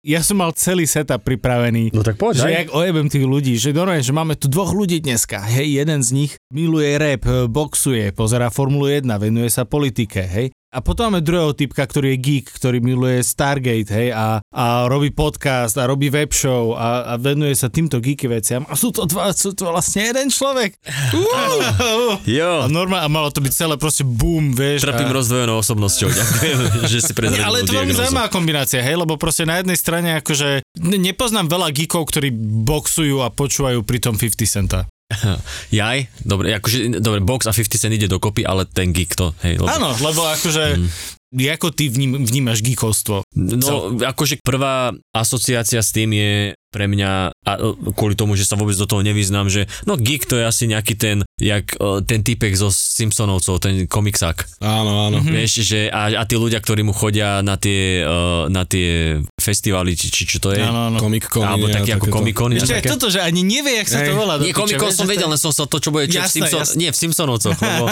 ja som mal celý setup pripravený. No tak poď, že aj. jak ojebem tých ľudí, že normálne, že máme tu dvoch ľudí dneska, hej, jeden z nich miluje rap, boxuje, pozerá Formulu 1, venuje sa politike, hej. A potom máme druhého typka, ktorý je geek, ktorý miluje Stargate, hej, a, a robí podcast a robí web show a, a venuje sa týmto geeky veciam. A sú to dva, sú to vlastne jeden človek. Jo, A normálne, a malo to byť celé proste boom, vieš. trpím a... rozdvojenou osobnosťou. Ďakujem, že si prezradil ale je to veľmi zaujímavá kombinácia, hej, lebo proste na jednej strane akože ne- nepoznám veľa geekov, ktorí boxujú a počúvajú pritom 50 centa. Jaj, dobre, akože, dobre, box a 50 cent ide dokopy, ale ten geek to, hej. Lebo, Áno, lebo akože, mm. ako ty vním, vnímaš geekovstvo? No, akože prvá asociácia s tým je pre mňa, a e, kvôli tomu, že sa vôbec do toho nevyznám, že no geek to je asi nejaký ten, jak e, ten typek zo Simpsonovcov, ten komiksák. Áno, áno. Mm-hmm. Vieš, že a, a tí ľudia, ktorí mu chodia na tie, uh, na tie festivaly, či, či čo to je. Áno, áno. Comic Con. Alebo taký ako Comic Con. Ešte aj toto, že ani nevie, jak sa to volá. Nie, Comic Con som vedel, len som sa to, čo bude čo v Simpson, jasné. nie v Simpsonovcoch, lebo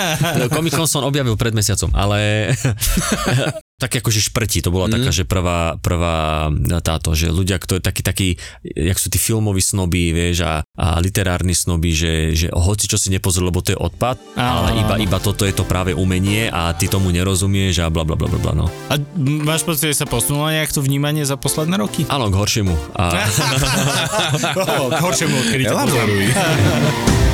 Comic Con som objavil pred mesiacom, ale tak akože šprti, to bola mm. taká, že prvá, prvá táto, že ľudia, ktorí takí, takí, jak sú tí filmoví snoby, vieš, a, a literárni snoby, že, že hoci čo si nepozrel, lebo to je odpad, Áno, ale iba, iba toto je to práve umenie a ty tomu nerozumieš a bla bla bla bla, bla no. A máš pocit, že sa posunulo nejak to vnímanie za posledné roky? Áno, k horšiemu. A, oh, k horšiemu, odkedy ťa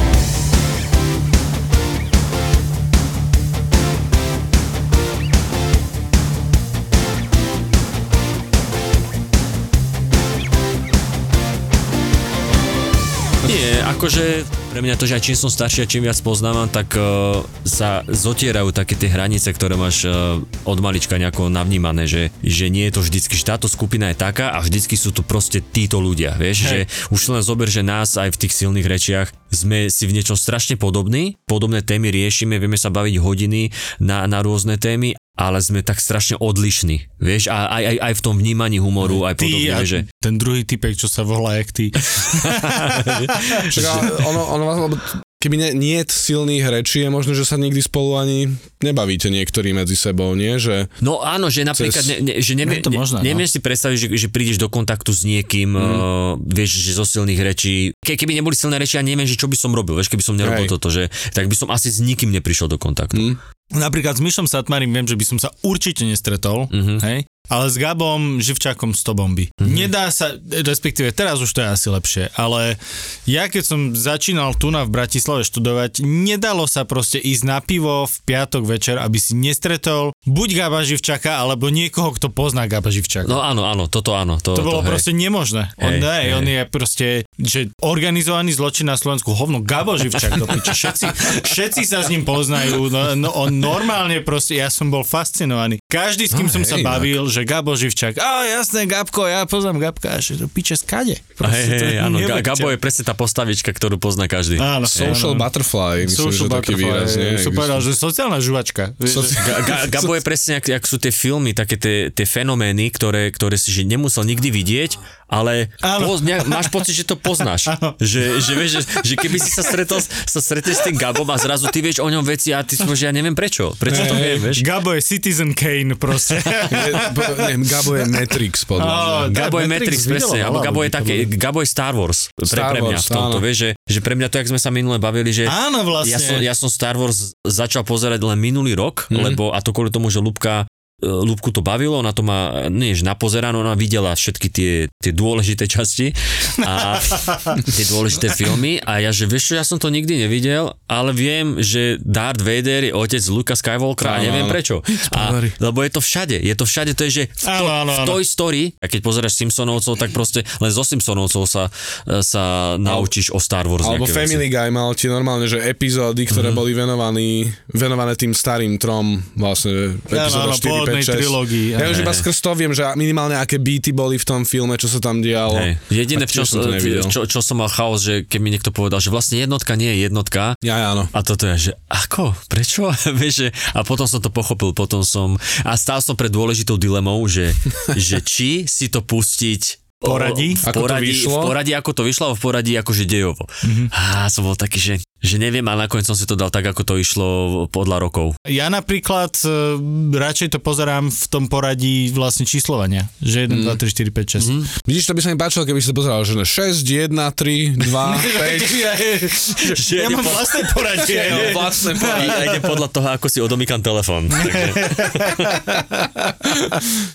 Nie, akože pre mňa to, že aj čím som starší a čím viac poznávam, tak uh, sa zotierajú také tie hranice, ktoré máš uh, od malička nejako navnímané, že, že nie je to vždycky, že táto skupina je taká a vždycky sú tu proste títo ľudia, vieš, Hej. že už len zober, že nás aj v tých silných rečiach sme si v niečom strašne podobní, podobné témy riešime, vieme sa baviť hodiny na, na rôzne témy, ale sme tak strašne odlišní, vieš, a aj, aj, aj v tom vnímaní humoru, aj Ty podobne, a že... ten druhý typek, čo sa volá jak ty. Ono, ono, lebo keby nie, nie silných rečí, je možné, že sa nikdy spolu ani nebavíte niektorí medzi sebou, nie? Že No áno, že napríklad, Cez- ne, ne, že nevie, Je to možné, no. nevieš si predstaviť, že, že prídeš do kontaktu s niekým, mm. uh, vieš, že zo silných rečí, ke, keby neboli silné reči, ja neviem, že čo by som robil, vieš, keby som nerobil Hej. toto, že, tak by som asi s nikým neprišiel do kontaktu. Mm. Napríklad s Myšom Satmarim viem, že by som sa určite nestretol, Mhm. hej? Ale s Gabom Živčákom 100 bomby. Mm-hmm. Nedá sa, respektíve teraz už to je asi lepšie, ale ja keď som začínal tu na v Bratislave študovať, nedalo sa proste ísť na pivo v piatok večer, aby si nestretol buď Gaba Živčáka, alebo niekoho, kto pozná Gaba Živčáka. No áno, áno, toto áno. To, To bolo hej. proste nemožné. On, Hej, ne, hej. on je proste, že organizovaný zločin na Slovensku, hovno, Gabo Živčák do piče, všetci, všetci sa s ním poznajú, no, no on normálne proste, ja som bol fascinovaný. Každý, s kým No som hej, sa bavil, že Gabo Živčák, a jasné, Gabko, ja poznám Gabka, a že to piče skade. Hej, hej, áno, Gabo je presne tá postavička, ktorú pozná každý. Áno, social áno. butterfly, myslím, Social že taký butterfly, výraz, nie? Som povedal, že sociálna žuvačka. Soci- Ga- Gabo je presne, jak, jak sú tie filmy, také tie, tie fenomény, ktoré, ktoré si že nemusel nikdy vidieť, ale poz, ne, máš pocit, že to poznáš. že, že, vieš, že, že keby si sa stretol, sa stretneš s tým Gabom a zrazu ty vieš o ňom veci a ty si že ja neviem prečo. Prečo to viem, vieš? Gabo je Citizen Kane proste. Nie, Gabo je Matrix, podľa mňa. Á, Gabo je Matrix Matrix, presne, alebo Gabo je také. Gabo je Star Wars pre, Star pre mňa Wars, v tomto, áno. vieš, že, že pre mňa to, jak sme sa minule bavili, že Áno, vlastne. ja som, ja som Star Wars začal pozerať len minulý rok, Mhm. lebo a to kvôli tomu, že Lubka e, E, Lúbku to bavilo, ona to má, nie na napozeraná, ona videla všetky tie, tie dôležité časti a tie dôležité filmy a ja, že vieš čo, ja som to nikdy nevidel, ale viem, že Darth Vader je otec Luka Skywalkera a neviem prečo. A, lebo je to všade, je to všade, to je, že v, to, v Toy Story, a keď pozeráš Simpsonovcov, tak proste len zo Simpsonovcov sa, e, sa naučíš o Star Wars. Alebo Family veci. Guy mal tie normálne, že epizódy, ktoré mm-hmm. boli venovaní, venované tým starým trom, vlastne epizóda 4, 5, poslednej trilógii. Ja už iba skrz to viem, že minimálne aké beaty boli v tom filme, čo sa tam dialo. Hej. Jediné, čo, som čo, čo, som mal chaos, že keď mi niekto povedal, že vlastne jednotka nie je jednotka. Ja, áno. A toto je, že ako? Prečo? A potom som to pochopil, potom som... A stál som pred dôležitou dilemou, že, že či si to pustiť poradí, v poradí, ako to vyšlo? v poradí, ako to vyšlo a v poradí akože dejovo. Mm-hmm. A som bol taký, že že neviem a nakoniec som si to dal tak, ako to išlo podľa rokov. Ja napríklad uh, radšej to pozerám v tom poradí vlastne číslovania, že 1, mm. 2, 3, 4, 5, 6. Mm. Vidíš, to by sa mi páčilo, keby si to pozeral, že 6, 1, 3, 2, 5. ja, ja mám vlastné poradie. No, vlastné poradie. Ja idem podľa toho, ako si odomýkam telefón.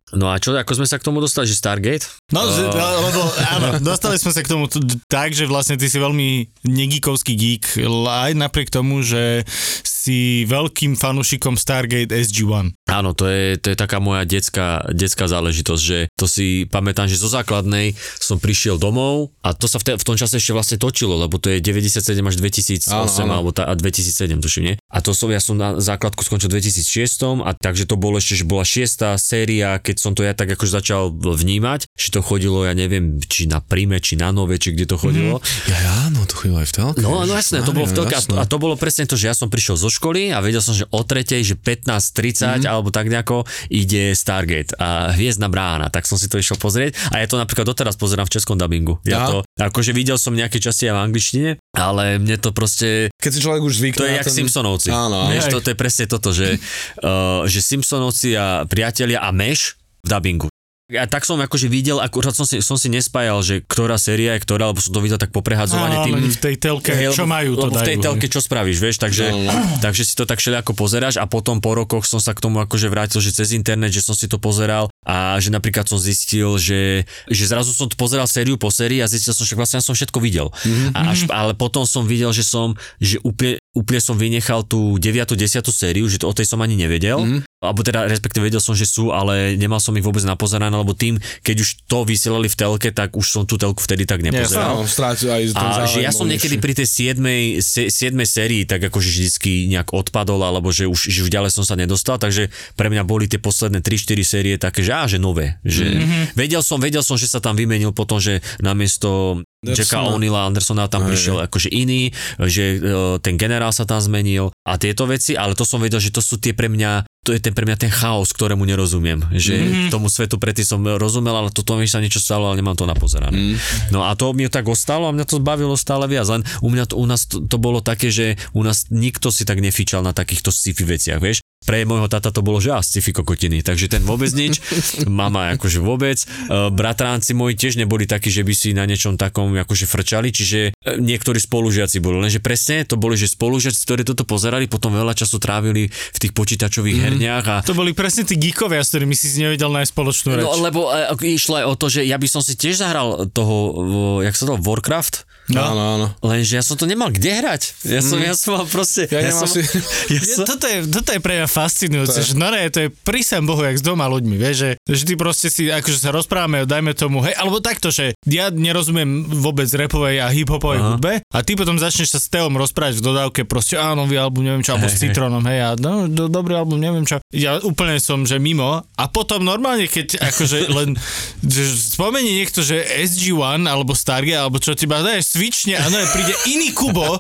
No a čo, ako sme sa k tomu dostali, že Stargate? No, uh... lebo áno, dostali sme sa k tomu t- tak, že vlastne ty si veľmi negeekovský geek, aj napriek tomu, že si veľkým fanúšikom Stargate SG-1. Áno, to je, to je taká moja detská, detská záležitosť, že to si pamätám, že zo základnej som prišiel domov a to sa v, te, v tom čase ešte vlastne točilo, lebo to je 97 až 2008 áno, áno. alebo tá, a 2007, tuším, nie? A to som, ja som na základku skončil v 2006 a takže to bolo ešte, že bola šiestá séria, keď som to ja tak akože začal vnímať, že to chodilo, ja neviem, či na príjme, či na nové, či kde to chodilo. Mm. Ja, áno, to chodilo aj v telke. No, no jasné, to bolo v telke a, a to bolo presne to, že ja som prišiel zo školy a vedel som, že o tretej, že 15.30 mm. alebo tak nejako ide Stargate a Hviezdna brána, tak som si to išiel pozrieť a ja to napríklad doteraz pozerám v českom dubbingu. Ja to, akože videl som nejaké časti aj v angličtine, ale mne to proste... Keď si človek už zvykne. To je jak ten... Simpsonovci. Áno, Vieš, to, to je presne toto, že, uh, že Simpsonovci a priatelia a Meš v dubbingu. Ja tak som akože videl, akurát som si, som si nespájal, že ktorá séria je ktorá, lebo som to videl tak poprehadzovanie tým. v tej telke, hej, čo majú, to dajú. v tej telke čo spravíš, vieš, takže, no, no. takže si to tak ako pozeráš a potom po rokoch som sa k tomu akože vrátil, že cez internet, že som si to pozeral a že napríklad som zistil, že, že zrazu som pozeral sériu po sérii a zistil som, že vlastne som všetko videl. Mm-hmm. A až, ale potom som videl, že som, že úplne, úplne som vynechal tú 9. 10. sériu, že to, o tej som ani nevedel. Mm-hmm alebo teda respektíve vedel som, že sú, ale nemal som ich vôbec napozerané, lebo tým, keď už to vysielali v telke, tak už som tú telku vtedy tak nepozeral. Ja, aj a že ja som niekedy pri tej 7. 7. sérii tak akože vždycky nejak odpadol, alebo že už, že už ďalej som sa nedostal, takže pre mňa boli tie posledné 3-4 série také, že že nové. Že mm-hmm. vedel som, vedel som, že sa tam vymenil potom, že namiesto Jacka O'Neilla Andersona tam aj, prišiel akože iný, že uh, ten generál sa tam zmenil a tieto veci, ale to som vedel, že to sú tie pre mňa to je ten pre mňa ten chaos, ktorému nerozumiem. Že mm. tomu svetu predtým som rozumel, ale toto mi sa niečo stalo, ale nemám to napozerané. Mm. No a to mi tak ostalo a mňa to bavilo stále viac. Len u mňa to, u nás to, to bolo také, že u nás nikto si tak nefičal na takýchto sci-fi veciach, vieš pre môjho tata to bolo, že a sci-fi kokotiny, takže ten vôbec nič, mama akože vôbec, e, bratránci moji tiež neboli takí, že by si na niečom takom akože frčali, čiže e, niektorí spolužiaci boli, lenže presne to boli, že spolužiaci, ktorí toto pozerali, potom veľa času trávili v tých počítačových mm. herniach a... To boli presne tí geekovia, s ktorými si nevedel nájsť spoločnú reč. No lebo uh, išlo aj o to, že ja by som si tiež zahral toho, uh, jak sa to Warcraft, No. Áno, áno. Lenže ja som to nemal kde hrať. Ja som, mm. ja som mal proste... Ja, ja som, si... ja som... Toto, je, toto je pre mňa fascinujúce, že no ne, to je prísam Bohu, jak s doma ľuďmi, vieš, že, že ty proste si, akože sa rozprávame, dajme tomu, hej, alebo takto, že ja nerozumiem vôbec repovej a hip-hopovej hudbe a ty potom začneš sa s Teom rozprávať v dodávke, proste áno, nový album, neviem čo, alebo hey, s Citronom, hej, a no, do, dobrý album, neviem čo. Ja úplne som, že mimo a potom normálne, keď akože len že spomenie niekto, že SG-1 alebo Stargate, alebo čo ti daješ svične a no príde iný Kubo,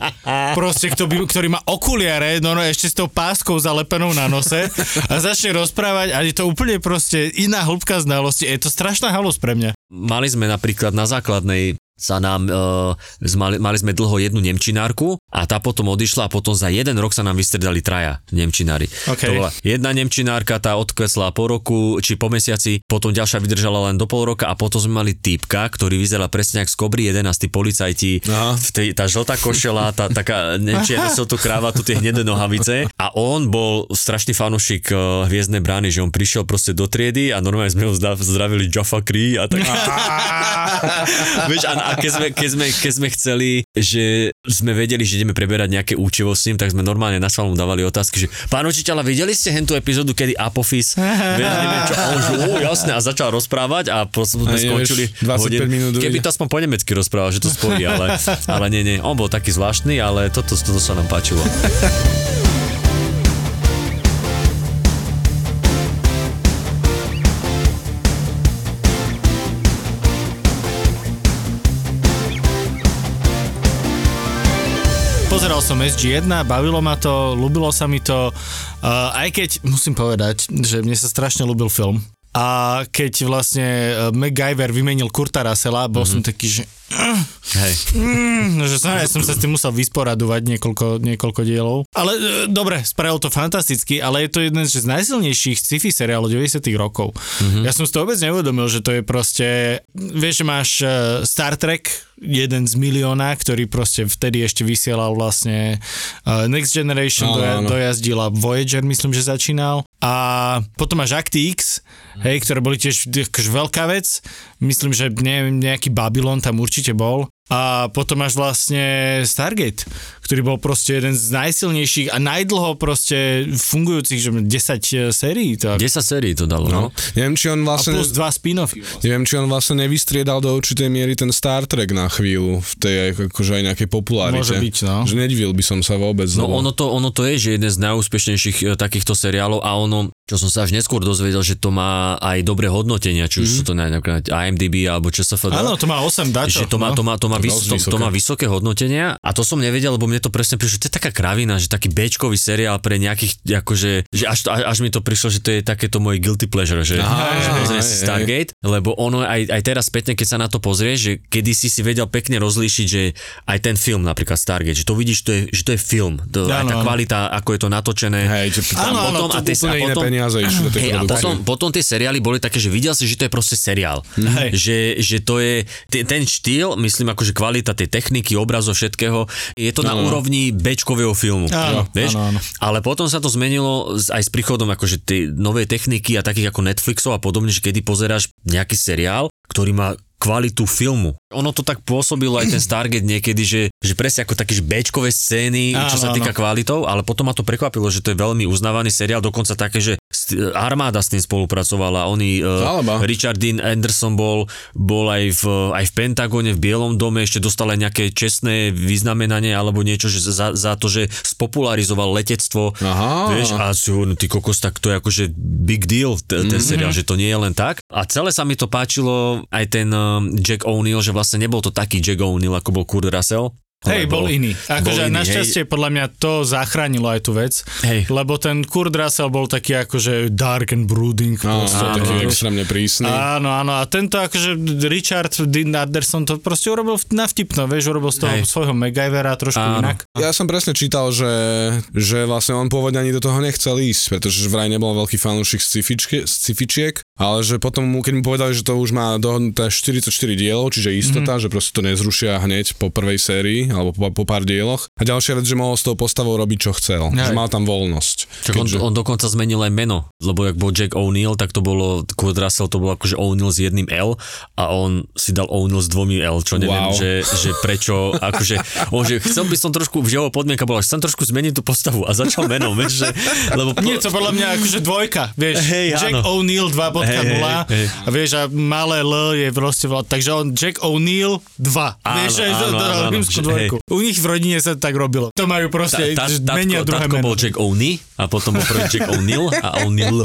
proste, kto by, ktorý má okuliare, no, no ešte s tou páskou zalepenou na nose a začne rozprávať a je to úplne proste iná hĺbka znalosti. Je to strašná halus pre mňa. Mali sme napríklad na základnej sa nám, uh, mali, mali sme dlho jednu Nemčinárku a tá potom odišla a potom za jeden rok sa nám vystredali traja Nemčinári. Okay. To bola jedna Nemčinárka, tá odkresla po roku či po mesiaci, potom ďalšia vydržala len do pol roka a potom sme mali týpka, ktorý vyzeral presne ako z Kobry 11, tí policajti, tej, tá žltá košela, tá taká, neviem, či tú krávatu, tie hnedé nohavice a on bol strašný fanúšik uh, Hviezdnej brány, že on prišiel proste do triedy a normálne sme ho zdravili Jaffa Kree a tak. Vieš, a, a keď sme, keď, sme, keď sme chceli, že sme vedeli, že ideme preberať nejaké účivo s ním, tak sme normálne na mu dávali otázky, že pán učiteľ, videli ste hentú epizódu, kedy vieš, neviem čo, a on že, ó, jasne, a začal rozprávať a potom sme skončili 25 hodin. minút. Keby to aspoň po nemecky rozprával, že to spojí, ale, ale nie, nie, on bol taký zvláštny, ale toto, toto sa nám páčilo. Pozeral som SG1, bavilo ma to, ľúbilo sa mi to, uh, aj keď musím povedať, že mne sa strašne ľúbil film. a keď vlastne e, MacGyver vymenil Kurta Russella, bol mm-hmm. som taký, že Hej. Mm, že som, ja som sa s tým musel vysporadovať niekoľko, niekoľko dielov. Ale e, dobre, spravil to fantasticky, ale je to jeden z najsilnejších sci-fi seriálov 90 rokov. Mm-hmm. Ja som si to vôbec neuvedomil, že to je proste, vieš, že máš e, Star Trek, jeden z milióna, ktorý proste vtedy ešte vysielal vlastne uh, Next Generation, no, doja, no. dojazdila Voyager, myslím, že začínal. A potom máš Act X, hej, ktoré boli tiež akože veľká vec. Myslím, že ne, nejaký Babylon tam určite bol. A potom máš vlastne Stargate, ktorý bol proste jeden z najsilnejších a najdlho proste fungujúcich, že 10 e, sérií. Tak. 10 sérií to dalo, no. no. Neviem, či on vlastne... A plus dva spin-offy. Neviem, či on vlastne nevystriedal do určitej miery ten Star Trek na chvíľu v tej akože aj nejakej popularite. Môže byť, no. Že nedivil by som sa vôbec. No ono to, ono to je, že jeden z najúspešnejších e, takýchto seriálov a ono, čo som sa až neskôr dozvedel, že to má aj dobré hodnotenia, či už mm-hmm. sú to napríklad IMDB alebo ČSFD. Áno, to má 8 dačo. Že to má, no. to má, to má, vys- to, to má vysoké hodnotenia a to som nevedel, lebo mne to presne prišlo, to je taká kravina, že taký bečkový seriál pre nejakých, akože, že až, až, až mi to prišlo, že to je takéto moje guilty pleasure, že, Aha, že pozrieš si Stargate, lebo ono aj, aj teraz spätne, keď sa na to pozrieš, že kedy si si vedel pekne rozlíšiť, že aj ten film, napríklad Stargate, že to vidíš, to je, že to je film, to, ja, aj tá kvalita, ako je to natočené. Hej, že áno, potom, áno, a, tie, a potom, peniaze do tej hej, a potom, potom tie seriály boli také, že videl si, že to je proste seriál. Hej. Že, že to je ten štýl, myslím akože kvalita tej techniky, obrazov, všetkého, je to no. na úrovni bečkového filmu. Áno, vieš? Áno, áno. Ale potom sa to zmenilo aj s príchodom akože tej novej techniky a takých ako Netflixov a podobne, že kedy pozeráš nejaký seriál, ktorý má kvalitu filmu. Ono to tak pôsobilo aj ten Stargate niekedy, že, že presne ako také bečkové scény, áno, čo sa týka áno. kvalitou, ale potom ma to prekvapilo, že to je veľmi uznávaný seriál, dokonca také, že armáda s tým spolupracovala, oni, uh, Richard Dean Anderson bol, bol aj v, aj v Pentagone, v Bielom dome, ešte dostal aj nejaké čestné vyznamenanie alebo niečo, že za, za to, že spopularizoval letectvo, Aha. vieš, a si no, ty kokos, tak to je akože big deal, ten mm-hmm. seriál, že to nie je len tak. A celé sa mi to páčilo, aj ten um, Jack O'Neill, že vlastne nebol to taký Jack O'Neill, ako bol Kurt Russell, Hej, bol, bol iný. Akože našťastie hej. podľa mňa to zachránilo aj tú vec, hej. lebo ten Kurt Russell bol taký akože dark and brooding. No, proste, áno, taký extrémne prísny. Áno, áno. A tento akože Richard Dean Anderson to proste urobil na vtipno, vieš, urobil z toho hej. svojho MacGyvera trošku áno. inak. Ja som presne čítal, že, že vlastne on pôvodne ani do toho nechcel ísť, pretože vraj nebol veľký fanúšik scifičiek, ale že potom, keď mu povedali, že to už má dohodnuté 44 dielov, čiže istota, mm-hmm. že proste to nezrušia hneď po prvej sérii, alebo po, po pár dieloch. A ďalšia vec, že mohol s tou postavou robiť, čo chcel. Aj. Že mal tam voľnosť. Čak keďže... on, on, dokonca zmenil aj meno, lebo ak bol Jack O'Neill, tak to bolo, Kurt Russell to bolo akože O'Neill s jedným L a on si dal O'Neill s dvomi L, čo neviem, wow. že, že prečo, akože, on, že chcel by som trošku, v jeho podmienka bola, chcem trošku zmeniť tú postavu a začal menom, vieš, že, lebo... Po... Nie, to podľa mňa akože dvojka, vieš, hey, Jack áno. O'Neill 2.0 hey, hey, hey. a vieš, a malé L je proste, takže on Jack O'Neill 2, áno, vieš, áno, áno, áno, áno, Hey. U nich v rodine sa tak robilo. To majú proste, tá, tá, menia druhé meno. bol Jack O'Neill a potom bol prvý Jack O'Neill a O'Neill.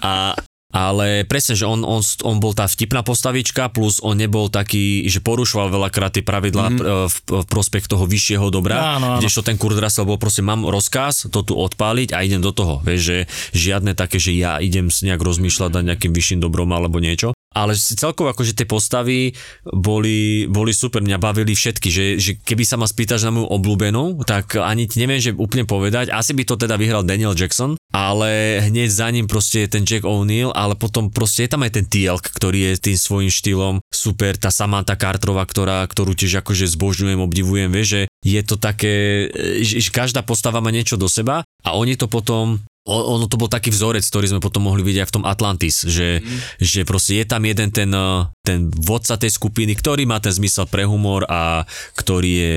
A, ale presne, že on, on, on bol tá vtipná postavička, plus on nebol taký, že porušoval veľakrát tie pravidlá mm-hmm. v, v prospech toho vyššieho dobra, áno, áno. kdežto ten Kurt Russell bol proste, mám rozkaz to tu odpáliť a idem do toho, vieš, že žiadne také, že ja idem nejak rozmýšľať nad nejakým vyšším dobrom alebo niečo ale celkovo akože tie postavy boli, boli super, mňa bavili všetky, že, že keby sa ma spýtaš na moju obľúbenú, tak ani ti neviem, že úplne povedať, asi by to teda vyhral Daniel Jackson, ale hneď za ním proste je ten Jack O'Neill, ale potom proste je tam aj ten Tielk, ktorý je tým svojím štýlom super, tá Samantha Carterová, ktorá, ktorú tiež akože zbožňujem, obdivujem, vieš, že je to také, že, že každá postava má niečo do seba a oni to potom ono to bol taký vzorec, ktorý sme potom mohli vidieť aj v tom Atlantis, že, mm. že proste je tam jeden ten, eh, ten vodca tej skupiny, ktorý má ten zmysel pre humor a ktorý je...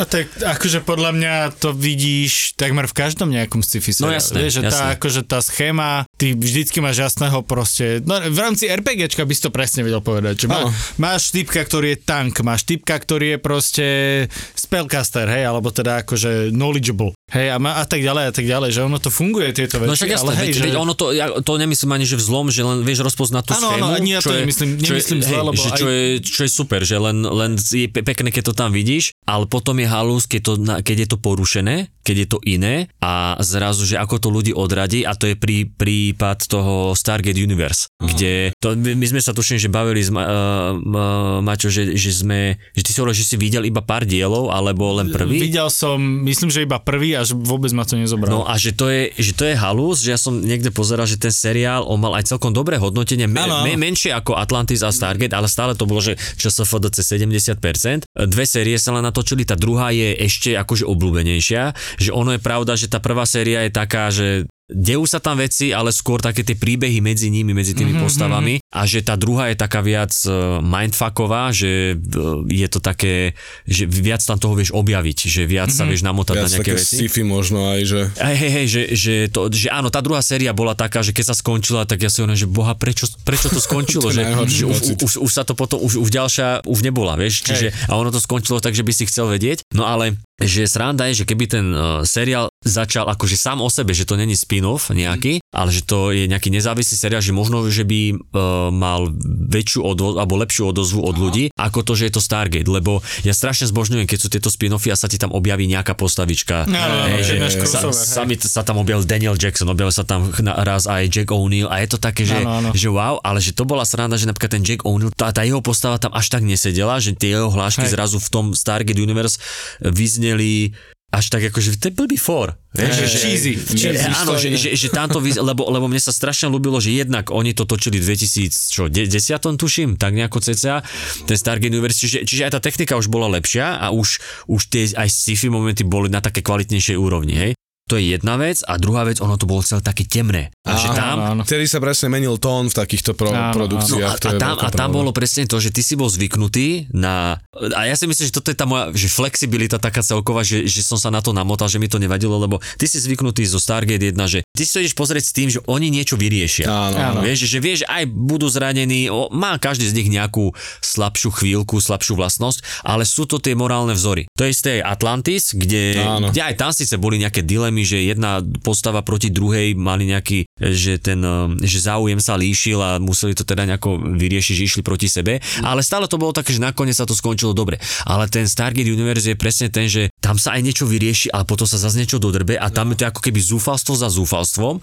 A tak akože podľa mňa to vidíš takmer v každom nejakom sci-fi No jasné, Vieš, že jasné. tá, akože tá schéma, ty vždycky máš jasného proste, no v rámci RPGčka by si to presne vedel povedať, že má, máš typka, ktorý je tank, máš typka, ktorý je proste spellcaster, hej, alebo teda akože knowledgeable, hej, a, má, a tak ďalej, a tak ďalej, že ono to funguje, tie tieto veci. No však jasné, ale hej, veď, že... veď ono to, ja to nemyslím ani, že vzlom, že len vieš rozpoznať tú ano, schému. Áno, nie, ja to je, nemyslím, nemyslím čo je, zle, lebo že, aj... čo, je, čo je super, že len, len je pekné, keď to tam vidíš, ale potom je halus, keď, to, keď je to porušené, keď je to iné a zrazu, že ako to ľudí odradí a to je prí, prípad toho Stargate Universe, Aha. kde to, my sme sa tuším, že bavili s Ma, uh, Maťo, že, že sme, že ty si hovoril, že si videl iba pár dielov, alebo len prvý? Videl som, myslím, že iba prvý, až vôbec ma to nezobral. No a že to je, že to je halus, že ja som niekde pozeral, že ten seriál, on mal aj celkom dobré hodnotenie, me, me, menšie ako Atlantis a Stargate, ale stále to bolo, že ČSFDC 70%. Dve série sa len natočili, tá druhá je ešte akože obľúbenejšia, že ono je pravda, že tá prvá séria je taká, že dejú sa tam veci, ale skôr také tie príbehy medzi nimi, medzi tými mm-hmm. postavami a že tá druhá je taká viac e, mindfucková, že e, je to také, že viac tam toho vieš objaviť, že viac mm-hmm. sa vieš namotať viac na nejaké také veci. sci-fi možno aj, že... Hej, hej, hej, že, že, to, že áno, tá druhá séria bola taká, že keď sa skončila, tak ja si hovorím, že boha, prečo, prečo to skončilo, to že, že už, už, už, sa to potom, už, už ďalšia už nebola, vieš, čiže hej. a ono to skončilo tak, že by si chcel vedieť, no ale že sranda je, že keby ten uh, seriál začal akože sám o sebe, že to není spin-off nejaký, mm. ale že to je nejaký nezávislý seriál, že možno, že by uh, mal väčšiu odvo- alebo lepšiu odozvu od ľudí, ako to, že je to Stargate, lebo ja strašne zbožňujem, keď sú tieto spin-offy a sa ti tam objaví nejaká postavička. No, no, že sa, tam objavil Daniel Jackson, objavil sa tam raz aj Jack O'Neill a je to také, že, no, no, no. že wow, ale že to bola sranda, že napríklad ten Jack O'Neill, tá, tá jeho postava tam až tak nesedela, že tie jeho hlášky Hej. zrazu v tom Stargate Universe vyzne vyzneli až tak ako, že to je blbý for. Vieš, hey, že, cheesy. cheesy áno, že, že, že tamto, lebo, lebo mne sa strašne ľúbilo, že jednak oni to točili 2010 tuším, tak nejako cca, ten Stargate Universe, čiže, čiže aj tá technika už bola lepšia a už, už tie aj sci-fi momenty boli na také kvalitnejšej úrovni, hej. To je jedna vec a druhá vec, ono to bolo celé také temné. A že tam... Áno. Vtedy sa presne menil tón v takýchto pro, áno, produkciách. No a, a, tam, a tam bolo presne to, že ty si bol zvyknutý na... A ja si myslím, že toto je tá moja že flexibilita taká celková, že, že som sa na to namotal, že mi to nevadilo, lebo ty si zvyknutý zo Stargate 1, že ty si to ideš pozrieť s tým, že oni niečo vyriešia. Áno, áno. Vieš, že vieš, aj budú zranení, o, má každý z nich nejakú slabšiu chvíľku, slabšiu vlastnosť, ale sú to tie morálne vzory. To je isté Atlantis, kde, kde aj tam síce boli nejaké dilemy, že jedna postava proti druhej mali nejaký že ten eh, že záujem sa líšil a museli to teda nejako vyriešiť, že išli proti sebe, ale stále to bolo také, že nakoniec sa to skončilo dobre. Ale ten Stargate Universe je presne ten, že tam sa aj niečo vyrieši, ale potom sa zase niečo dodrbe a tam je to ako keby zúfalstvo za zúfalstvom.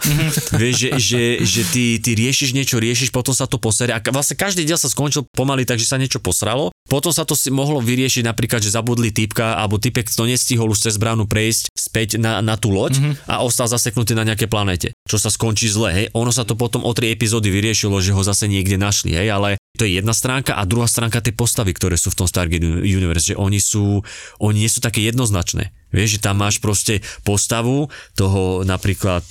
Vieš, že, že, že ty, ty riešiš niečo, riešiš, potom sa to posere a vlastne každý diel sa skončil pomaly, takže sa niečo posralo. Potom sa to si mohlo vyriešiť napríklad, že zabudli typka alebo typek to nestihol už cez bránu prejsť späť na, na tú loď mm-hmm. a ostal zaseknutý na nejakej planete, čo sa skončí zle, hej. Ono sa to potom o tri epizódy vyriešilo, že ho zase niekde našli, hej, ale to je jedna stránka a druhá stránka tie postavy, ktoré sú v tom Stargate Universe, že oni sú, oni nie sú také jednoznačné. Vieš, že tam máš proste postavu toho napríklad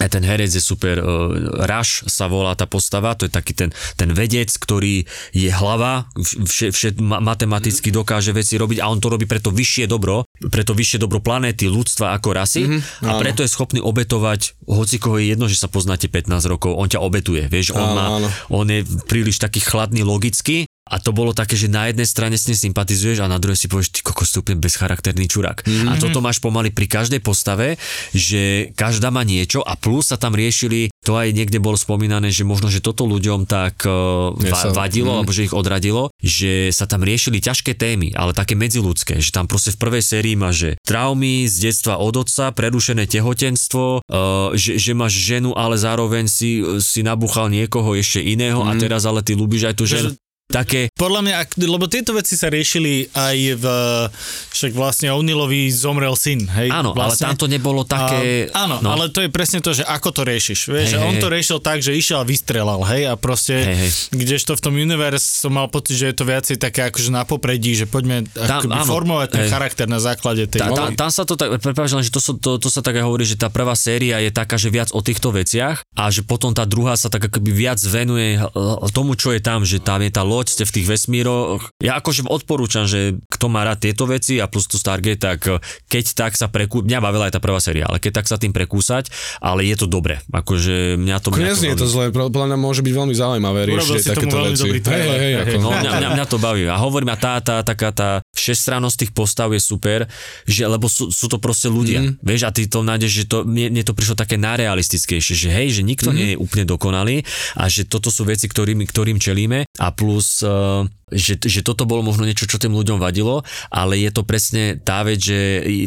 uh, aj ten herec je super, uh, Rush sa volá tá postava, to je taký ten, ten vedec, ktorý je hlava, vše, vše, matematicky dokáže veci robiť a on to robí preto vyššie dobro, preto vyššie dobro planéty, ľudstva ako rasy mm-hmm, a preto je schopný obetovať, hoci koho je jedno, že sa poznáte 15 rokov, on ťa obetuje, vieš, on, áno, má, áno. on je príliš taký chladný logicky a to bolo také, že na jednej strane s ním sympatizuješ a na druhej si povieš, ty kokos, úplne bezcharakterný čurák. Mm-hmm. A toto máš pomaly pri každej postave, že každá má niečo a plus sa tam riešili, to aj niekde bolo spomínané, že možno, že toto ľuďom tak uh, va- vadilo, mm. alebo že ich odradilo, že sa tam riešili ťažké témy, ale také medziludské, že tam proste v prvej sérii má, že traumy z detstva od otca, prerušené tehotenstvo, uh, že, že máš ženu, ale zároveň si, si nabuchal niekoho ešte iného mm. a mhm. teraz ale ty ľúbiš aj tú ženu také... Podľa mňa, lebo tieto veci sa riešili aj v... Však vlastne O'Neillovi zomrel syn, hej? Áno, vlastne. ale tam to nebolo také... A, áno, no. ale to je presne to, že ako to riešiš. Vieš, hey, on hey. to riešil tak, že išiel a vystrelal, hej? A proste, hey, hey. kdežto v tom universe som mal pocit, že je to viacej také akože na popredí, že poďme tam, áno, formovať ten hey. charakter na základe tej... Tá, tá, tam sa to tak, prepáč, že to, to, to sa tak aj hovorí, že tá prvá séria je taká, že viac o týchto veciach a že potom tá druhá sa tak akoby viac venuje tomu, čo je tam, že tam je tá loď, ste v tých vesmíroch. Ja akože odporúčam, že kto má rád tieto veci a plus to Stargate, tak eh, keď tak sa prekú... Mňa bavila aj tá prvá séria, ale keď tak sa tým prekúsať, ale je to dobre. Akože mňa to... Mňa to, je to zle, podľa mňa môže byť veľmi zaujímavé riešiť takéto veci. Hej, hej, hej, no, mňa, mňa, mňa, to baví. A hovorím, a tá, tá, taká tá všestrannosť tých postav je super, že, lebo sú, sú to proste ľudia, mm. vieš, a ty to nájdeš, že to, mne, mne to prišlo také najrealistickejšie, že hej, že nikto mm. nie je úplne dokonalý a že toto sú veci, ktorým, ktorým čelíme a plus uh, že, že toto bolo možno niečo, čo tým ľuďom vadilo, ale je to presne tá vec, že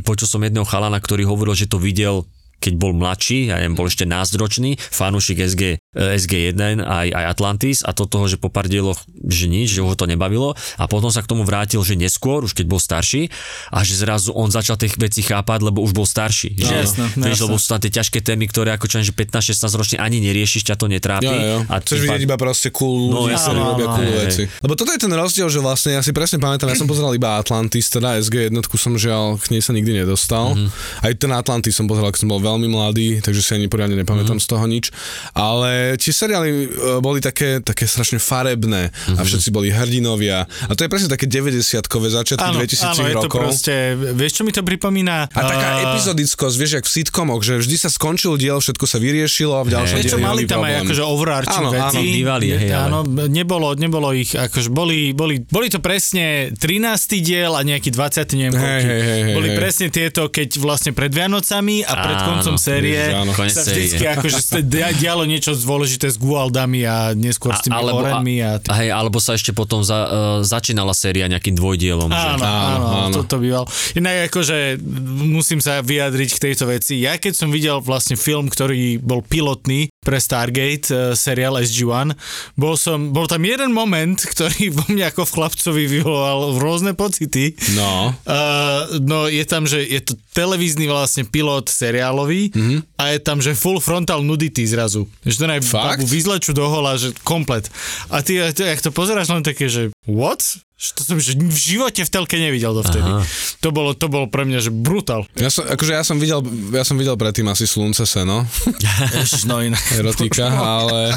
počul som jedného chalana, ktorý hovoril, že to videl keď bol mladší, ja neviem, bol ešte názdročný, fanúšik SG, eh, SG1 aj, aj Atlantis a to toho, že po pár dieloch, že nič, že ho to nebavilo a potom sa k tomu vrátil, že neskôr, už keď bol starší a že zrazu on začal tie veci chápať, lebo už bol starší. No, že, jasno, vieš, jasno. lebo sú tam tie ťažké témy, ktoré ako čo, že 15-16 ročne ani neriešiš, ťa to netrápi. Jo, jo. A Chceš vidieť iba proste cool No, ľudí, jasné, ktorí áno, robia áno, cool hej, veci. Lebo toto je ten rozdiel, že vlastne ja si presne pamätám, ja som pozeral iba Atlantis, teda SG jednotku som žiaľ k nej sa nikdy nedostal. Mhm. Aj ten Atlantis som pozeral, keď som bol veľmi mladý, takže si ani poriadne nepamätám Mhm. z toho nič. Ale tie seriály e, boli také, také strašne farebné Mhm. a všetci boli hrdinovia. A to je presne také 90-kové začiatky Áno, 2000 áno, je to rokov. proste, vieš čo mi to pripomína? A taká epizodickosť, vieš, jak v sitcomoch, že vždy sa skončil diel, všetko sa vyriešilo a v ďalšom čo, dieli mali tam aj problém. akože overarching Áno, áno, veci. bývali, hej, ale- Áno, nebolo, nebolo ich, akože boli, boli, boli to presne 13. diel a nejaký 20. neviem hej, hej, hej, Boli hej. presne tieto, keď vlastne pred Vianocami a pred Áno, koncom série Ježiš, áno. Sa série. vždycky akože sa dia- dialo niečo dôležité s Gualdami a neskôr s tými alebo, Orenmi a... a, hej, alebo sa ešte potom za, uh, začínala séria nejakým dvojdielom. že? Áno, áno, Áno, áno, áno. toto býval. Inak akože musím sa vyjadriť k tejto veci. Ja keď som videl vlastne film, ktorý bol pilotný pre Stargate, uh, seriál SG-1, bol, som, bol tam jeden moment, ktorý vo mne ako v chlapcovi vyvolal rôzne pocity. No. Uh, no je tam, že je to televízny vlastne pilot seriálový mm-hmm. a je tam, že full frontal nudity zrazu. Že to babu vyzlečú do hola, že komplet. A ty, ty ak to pozeráš len také, že what? Že To som že v živote v telke nevidel dovtedy. Aha. To bolo, to bolo pre mňa, že brutál. Ja som, akože ja som videl, ja som videl predtým asi Slunce seno, Ježiš, no inak. erotika, ale...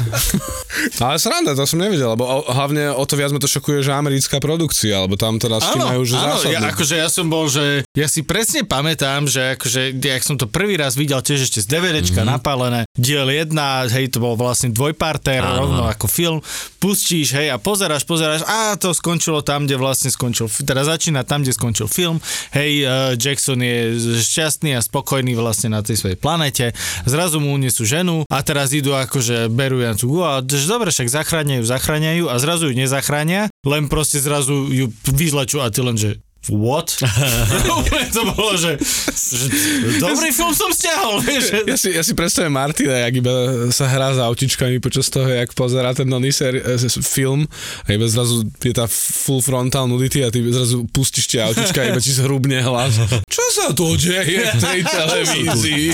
Ale sranda, to som nevidel, lebo hlavne o to viac ma to šokuje, že americká produkcia, lebo tam teda s tým majú že áno, ja, akože ja som bol, že ja si presne pamätám, že akože, jak som to prvý raz videl tiež ešte z DVDčka mm-hmm. napálené, diel 1, hej, to bol vlastne dvojparter, rovno ako film, pustíš, hej, a pozeráš, pozeráš, a to skončilo tam, kde vlastne skončil, teda začína tam, kde skončil film, hej, uh, Jackson je šťastný a spokojný vlastne na tej svojej planete, zrazu mu unesú ženu a teraz idú akože berú ja tú, a dobre, však zachráňajú, zachráňajú a zrazu ju nezachránia, len proste zrazu ju vyzlečú a ty len, že what? Úplne to bolo, že, že dobrý film som stiahol, vieš. Ja si, ja si predstavím Martina, jak iba sa hrá s autičkami počas toho, jak pozerá ten nový seri- eh, film a iba zrazu je tá full frontal nudity a ty zrazu pustíš tie autička a iba ti zhrubne hlas. Čo sa tu deje v tej televízii?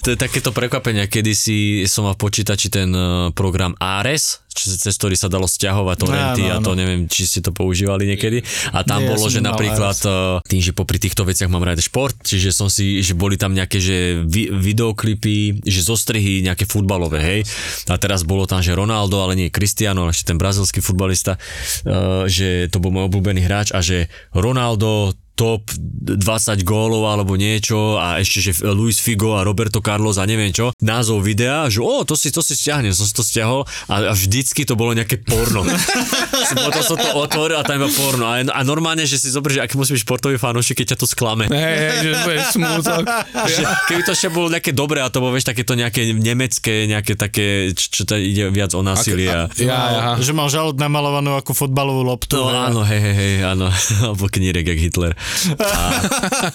To je takéto prekvapenie, kedy si som mal v počítači ten eh, program Ares, či- cez ktorý sa dalo stiahovať torrenty Áno, a to áno. neviem, či ste to používali niekedy. A tam Nie, ja bolo, som že napríklad eh, tým, že popri týchto veciach mám rád šport, čiže som si, že boli tam nejaké že vi, videoklipy, že zostrihy nejaké futbalové, hej. A teraz bolo tam, že Ronaldo, ale nie Cristiano, ešte ten brazilský futbalista, eh, že to bol môj obľúbený hráč a že Ronaldo top 20 gólov alebo niečo a ešte, že Luis Figo a Roberto Carlos a neviem čo, názov videa, že o, to si, to si stiahnem, som si to stiahol a, a vždycky to bolo nejaké porno. Potom som to otvoril a tam iba porno. A, a normálne, že si zober, že aký musí byť športový fanúšik, keď ťa to sklame. Hej, hej, že to je smútok. Že, keby to ešte bolo nejaké dobré a to bolo, vieš, takéto nejaké nemecké, nejaké také, čo, čo to ide viac o násilie. Ja, ja. Že mal žalúd namalovanú ako fotbalovú loptu. No hej. áno, hej, hej, hej, áno. Alebo knírek, jak Hitler. A,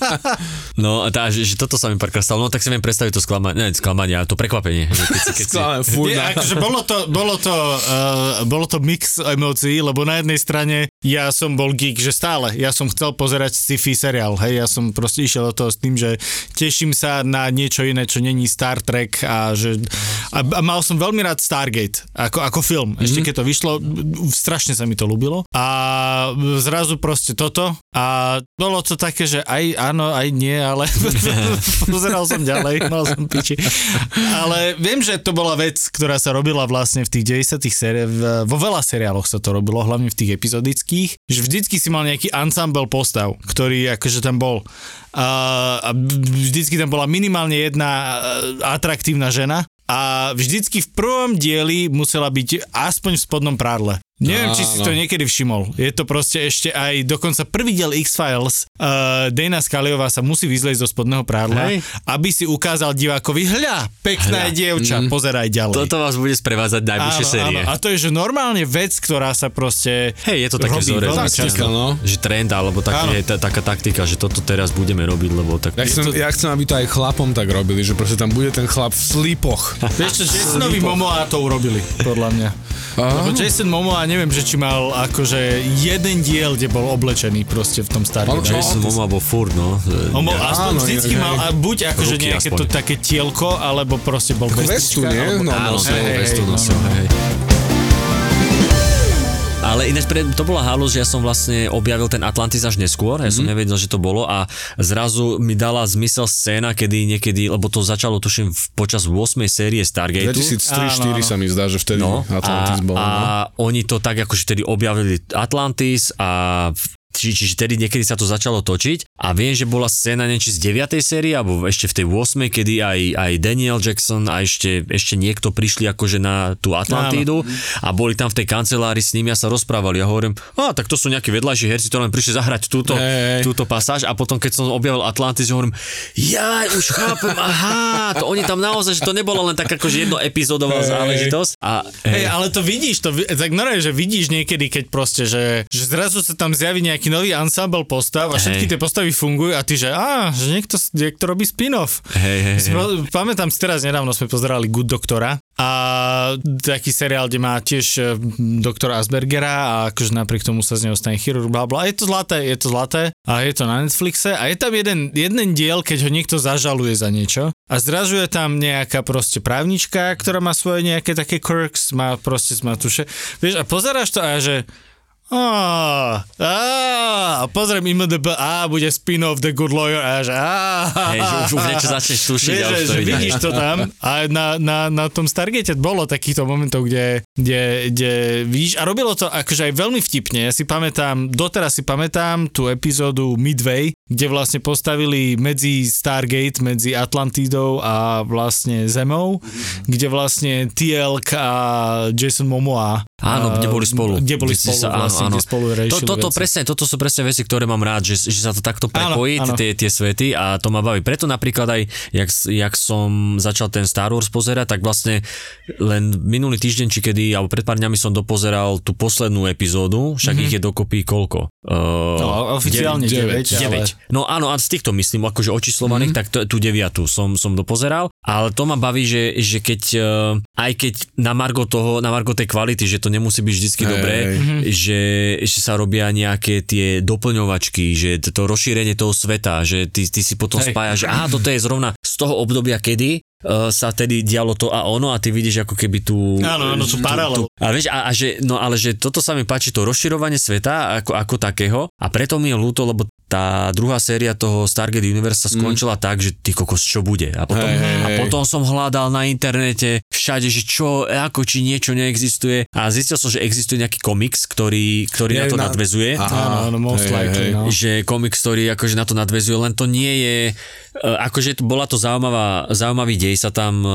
no, a tá, že, že, toto sa mi párkrát stalo. No tak si viem predstaviť to sklamanie, ne, sklamanie, ale to prekvapenie. Keď si, keď si, Skláme, furt. Nie, akože bolo to, bolo to, uh, bolo to mix emócií, lebo na jednej strane ja som bol geek, že stále, ja som chcel pozerať sci-fi seriál, hej, ja som proste išiel do toho s tým, že teším sa na niečo iné, čo není Star Trek a že a, a mal som veľmi rád Stargate ako, ako film, ešte keď to vyšlo, strašne sa mi to ľúbilo. A zrazu proste toto a bolo to také, že aj áno, aj nie, ale pozeral som ďalej, mal som piči. Ale viem, že to bola vec, ktorá sa robila vlastne v tých 90 séri- v- vo veľa seriáloch sa to robilo, hlavne v tých epizodických, že vždycky si mal nejaký ensemble postav, ktorý akože tam bol. A vždycky tam bola minimálne jedna e, atraktívna žena a vždycky v prvom dieli musela byť aspoň v spodnom prádle. Neviem, či si Áno. to niekedy všimol. Je to proste ešte aj dokonca prvý diel X-Files. Uh, Dana Scaliová sa musí vyzlieť zo spodného prádla, Hej. aby si ukázal divákovi, hľa, pekná Hľa. dievča, Mhm. pozeraj ďalej. Toto vás bude sprevádzať najbližšie série. A to je, že normálne vec, ktorá sa proste Hej, je to také vzorec, taktika, no. že trend, alebo Áno. taký, je ta, taká taktika, že toto teraz budeme robiť, lebo tak... Ja chcem, ja chcem, aby to aj chlapom tak robili, že proste tam bude ten chlap v slípoch. Vieš čo, Jasonovi Momoa to urobili, podľa mňa. Lebo Jason Momoa, neviem, že či mal akože jeden diel, kde bol oblečený proste v tom startom. On- Jason Momoa bol furt, no. On bol aspoň Áno, vždycky mal, hej. a buď akože nejaké aspoň. to také tielko, alebo proste bol bez vestu, nie? alebo- No, Áno, nosil, hej, hej, vestu hej, nosil, no, no. hej. Ale ináč pre, to bola halus, že ja som vlastne objavil ten Atlantis až neskôr, ja som Mhm. nevedel, že to bolo a zrazu mi dala zmysel scéna, kedy niekedy, lebo to začalo tuším v- počas 8. série Stargateu. 2003-2004 Áno, áno. sa mi zdá, že vtedy No, Atlantis a, bol. a no. oni to tak akože vtedy objavili Atlantis a či, čiže vtedy niekedy sa to začalo točiť a viem, že bola scéna neviem, či z 9. série alebo ešte v tej 8. kedy aj, aj Daniel Jackson a ešte, ešte niekto prišli akože na tú Atlantídu a boli tam v tej kancelárii s nimi a sa rozprávali a hovorím, a tak to sú nejakí vedľajší herci, to len prišli zahrať túto, Hej. túto pasáž a potom keď som objavil Atlantis, hovorím, ja už chápem, aha, to oni tam naozaj, že to nebolo len tak akože jedno epizódová Hej. záležitosť a Hej, ale to vidíš, to, tak normálne, že vidíš niekedy, keď proste, že, že zrazu sa tam zjaví nejaký nový ensemble postav a všetky Hej. tie postavy fungujú a ty, že á, že niekto, niekto robí spin-off. Hej, hej. Spo- Pamätám si teraz, nedávno sme pozerali Good Doktora a taký seriál, kde má tiež e, doktora Aspergera a akože napriek tomu sa z neho stane chirurg, bla bla. Je to zlaté, je to zlaté a je to na Netflixe a je tam jeden, jeden diel, keď ho niekto zažaluje za niečo a zrazu je tam nejaká proste právnička, ktorá má svoje nejaké také quirks, má proste má tuše. Vieš, a pozeráš to a že Á, a pozriem IMDB, á, bude spin-off The Good Lawyer, a á, Hej, že už, už niečo začneš tušiť Vieš, a že, to že vidíš to tam a na, na, na tom Stargate bolo takýchto momentov, kde, kde, kde vidíš a robilo to akože aj veľmi vtipne. Ja si pamätám, doteraz si pamätám tú epizódu Midway, kde vlastne postavili medzi Stargate, medzi Atlantidou a vlastne Zemou, kde vlastne TLK a Jason Momoa Áno, kde boli spolu. Kde boli Kde spolu, sa- áno, áno. spolu To, toto, veci. presne, toto sú presne veci, ktoré mám rád, že, že sa to takto prepojí, áno. tie, tie svety a to ma baví. Preto napríklad aj, jak, jak som začal ten Star Wars pozerať, tak vlastne len minulý týždeň, či kedy, alebo pred pár dňami som dopozeral tú poslednú epizódu, však ich je dokopy koľko? Uh, No, oficiálne 9, ale... 9. No áno, a z týchto myslím, akože očíslovaných, mm-hmm. tak to, tú deviatu som, som dopozeral, ale to ma baví, že, že keď, uh, aj keď na margo toho, na margo tej kvality, že to nemusí byť vždycky dobré, že, že sa robia nejaké tie doplňovačky, že to, rozšírenie toho sveta, že ty, ty si potom Hej. spájaš, že aha, toto je zrovna z toho obdobia, kedy uh, sa tedy dialo to a ono a ty vidíš ako keby tú... Áno, áno, tú paralelu. A vieš, a, a že, no ale že toto sa mi páči, to rozširovanie sveta ako, ako takého a preto mi je ľúto, lebo tá druhá séria toho Stargate Universe sa skončila mm. tak, že ty kokos, čo bude? A potom, Hej, hej, a potom som hľadal na internete všade, že čo, ako, či niečo neexistuje a zistil som, že existuje nejaký komiks, ktorý, ktorý Je na to na- nadvezuje. Áno, áno, most hej, likely, hej. no. Že komiks, ktorý akože na to nadvezuje, len to nie je, akože to- bola to zaujímavá, zaujímavý dej sa tam e,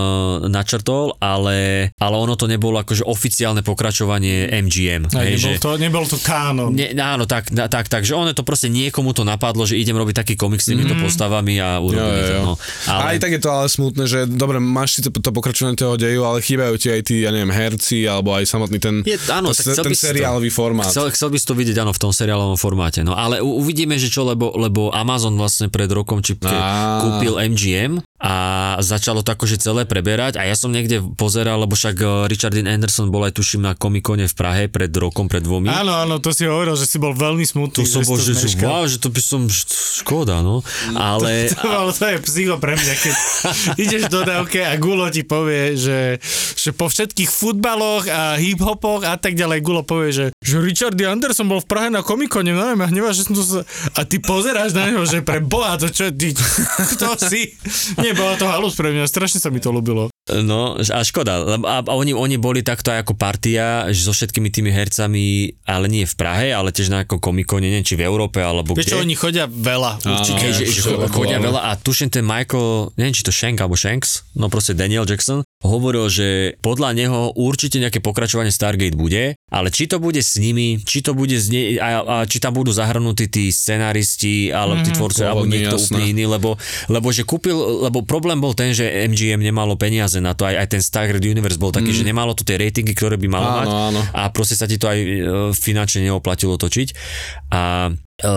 načrtol, ale, ale ono to nebolo akože oficiálne pokračovanie MGM. Aj, hej, nebol, že, to, nebol to kánon. Ne, áno, tak, na- tak, tak, že ono to proste niekomu to napadlo, že idem robiť taký komik s týmito mm. postavami a Jo, urobili jo, to. No. Ale... Aj tak je to ale smutné, že dobre, máš si to, to pokračovanie toho deju, ale chýbajú ti aj tí, ja neviem, herci, alebo aj samotný ten, Je- áno, to, ten si to. seriálový formát. Chcel, chcel by si to vidieť áno v tom seriálovom formáte. No ale u, uvidíme, že čo, lebo, lebo Amazon vlastne pred rokom či ke. Kúpil MGM a začalo to akože celé preberať a ja som niekde pozeral, lebo však eh, Richard Dean Anderson bol aj tuším na komikone v Prahe pred rokom, pred dvomi. Áno, áno, to si hovoril, že si bol veľmi smutný. to som bol, že, že wow, že to by som, to- škoda, no. Ale, To, ale to je psycho pre mňa, keď ideš do dávke a Gulo ti povie, že, že po všetkých futbaloch a hip-hopoch a tak ďalej Gulo povie, že, že Richard D. Anderson bol v Prahe na komikone, no a hnevá, že som to sa... A ty pozeráš na neho, že pre boha, to čo, ty, kto si? Nie, bola to halus pre mňa, strašne sa mi to ľúbilo. No a škoda, lebo- a, a oni, oni boli takto aj ako partia, že so všetkými tými hercami, ale nie v Prahe, ale tiež na ako komikone, neviem, či v Európe, alebo Vieš kde. čo, oni chodia veľa, určite. Že, že chodia veľa a tuším ten Michael, neviem či to Shank alebo Shanks, no proste Daniel Jackson, hovoril, že podľa neho určite nejaké pokračovanie Stargate bude, ale či to bude s nimi, či to bude z ne, a, a či tam budú zahrnutí tí scenáristi, alebo tí tvorci, alebo niekto jasné. úplne iný, lebo, lebo že kúpil, lebo problém bol ten, že MGM nemalo peniaze na to, aj, aj ten Stargate Universe bol taký, že nemalo to tie ratingy, ktoré by malo Áno, mať áno. a proste sa ti to aj e, finančne neoplatilo točiť a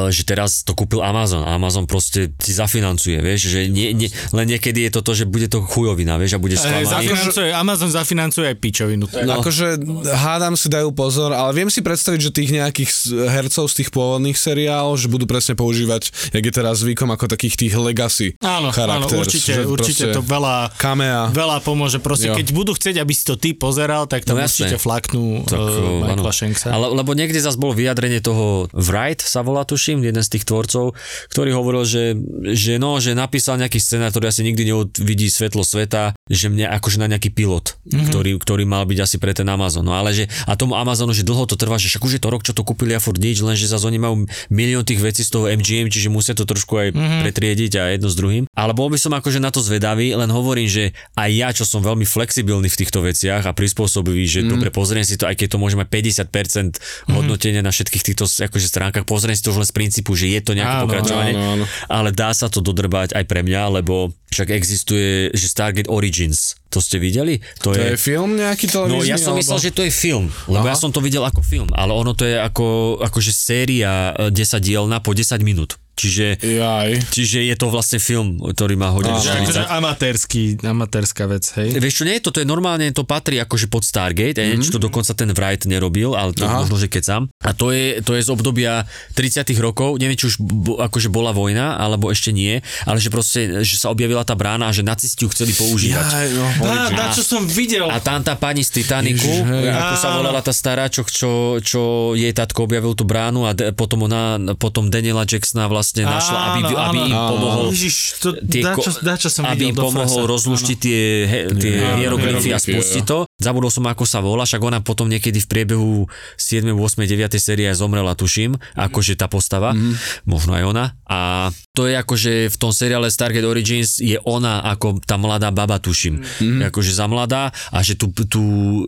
že teraz to kúpil Amazon a Amazon proste ti zafinancuje, vieš, že nie, nie, len niekedy je to to, že bude to chujovina, vieš, a bude Eh, sklamaný. Zafinancuje, Amazon zafinancuje aj pičovinu. No. Akože hádam si dajú pozor, ale viem si predstaviť, že tých nejakých hercov z tých pôvodných seriálov, že budú presne používať, jak je teraz zvykom, ako takých tých legacy Áno, áno, určite, určite to veľa, Kamea. veľa pomôže. Proste, Jo. keď budú chcieť, aby si to ty pozeral, tak tam No určite flaknú Tak, uh. Michaela Shanksa. Ale, lebo niekde zase bolo vyjadrenie toho Wright sa volá, tuším, jeden z tých tvorcov, ktorý hovoril, že, že no, že napísal nejaký scenár, ktorý asi nikdy neuvidí svetlo sveta, že mne akože na nejaký pilot, Mhm. mm-hmm. ktorý, ktorý mal byť asi pre ten Amazon. No ale že, a tomu Amazonu, že dlho to trvá, že však už je to rok, čo to kúpili a furt nič, lenže zase oni majú milión tých vecí z toho MGM, čiže musia to trošku aj Mhm. mm-hmm. pretriediť a jedno s druhým. Ale bol by som akože na to zvedavý, len hovorím, že aj ja, čo som veľmi flexibilný v týchto veciach a prispôsobivý, že mm. dobre, pozriem si to, aj keď to môže mať 50% hodnotenia na všetkých týchto akože stránkach, pozriem si to už len z princípu, že je to nejaké Áno, pokračovanie, áno, áno. ale dá sa to dodrbať aj pre mňa, lebo však existuje, že Stargate Origins, to ste videli? To je film nejaký televízny? No ja som alebo- myslel, že to je film, lebo Aha. ja som to videl ako film, ale ono to je ako, akože séria e, 10 dielna po 10 minút. Čiže, Jaj. čiže je to vlastne film, ktorý má hodinu Že akože 40. amatérsky, amatérska vec, hej. Vieš čo, nie, toto je normálne, to patrí akože pod Stargate, mm-hmm. či to dokonca ten Wright nerobil, ale to Aha. možno, že keď sám. A to je, to je z obdobia 30 rokov, neviem, či už bo, akože bola vojna, alebo ešte nie, ale že proste, že sa objavila tá brána a že nacisti ju chceli používať. Jaj, no. Dá, dá, čo som videl. A tam tá pani z Titaniku, Ježiš, ako sa volala tá stará, čo, čo, čo jej tatko objavil tú bránu a de, potom ona, potom Daniela Jacksona vlastne našla, aby, Áno, aby áno. im pomohol Ježiš, to tie dá, ko- čo, dá, čo som aby im pomohol rozluštiť tie, he, tie hieroglyfy a spustiť to. Zabudol som, ako sa volá, však ona potom niekedy v priebehu 7, 8, 9 série aj zomrela, tuším, akože tá postava, mm-hmm. možno aj ona. A to je akože v tom seriále Stargate Origins je ona ako tá mladá baba, tuším. Mm-hmm. Akože za mladá a že tú, tú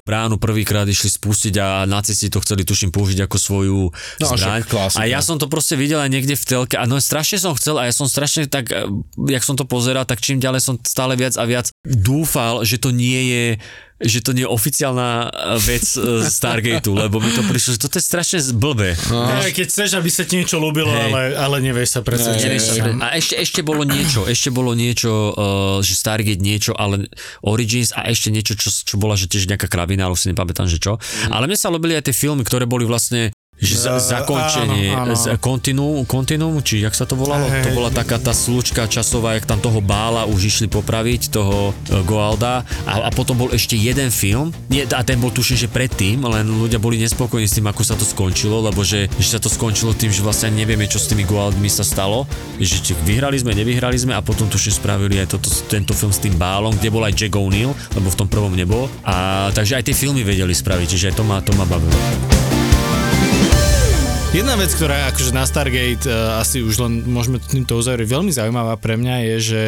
bránu prvýkrát išli spustiť a nacisti to chceli, tuším, použiť ako svoju No, zbraň. A ja som to proste videl aj niekde v telke a no strašne som chcel a ja som strašne tak, eh, jak som to pozeral, tak čím ďalej som stále viac a viac dúfal, že to nie je že to nie je oficiálna eh, vec eh, Stargateu, lebo mi to prišlo, že toto je strašne blbé. Hej, keď chceš, aby sa ti niečo ľúbilo, Hej. ale, ale nevieš sa presvedčiť. Nevieš sa A ešte, ešte bolo niečo, ešte bolo niečo, uh, že Stargate niečo, ale Origins a ešte niečo, čo, čo bola, že tiež nejaká kravina, ale už si nepamätám, že čo. Ale mne sa ľúbili aj tie filmy, ktoré boli vlastne že za, zakončenie, áno, áno. kontinuum, kontinuum, či jak sa to volalo? Hej. To bola taká tá slučka časová, jak tam toho bála už išli popraviť, toho e, Goalda a, a potom bol ešte jeden film, nie, a ten bol tuším, že predtým, len ľudia boli nespokojní s tým, ako sa to skončilo, lebo že, že sa to skončilo tým, že vlastne nevieme, čo s tými Goaldmi sa stalo, že či vyhrali sme, nevyhrali sme a potom tuším spravili aj toto, tento film s tým bálom, kde bol aj Jack O'Neill, lebo v tom prvom nebol. A takže aj tie filmy vedeli spraviť, čiže aj to ma, to ma bavilo. Jedna vec, ktorá akože na Stargate uh, asi už len môžeme to týmto uzavrieť, veľmi zaujímavá pre mňa je, že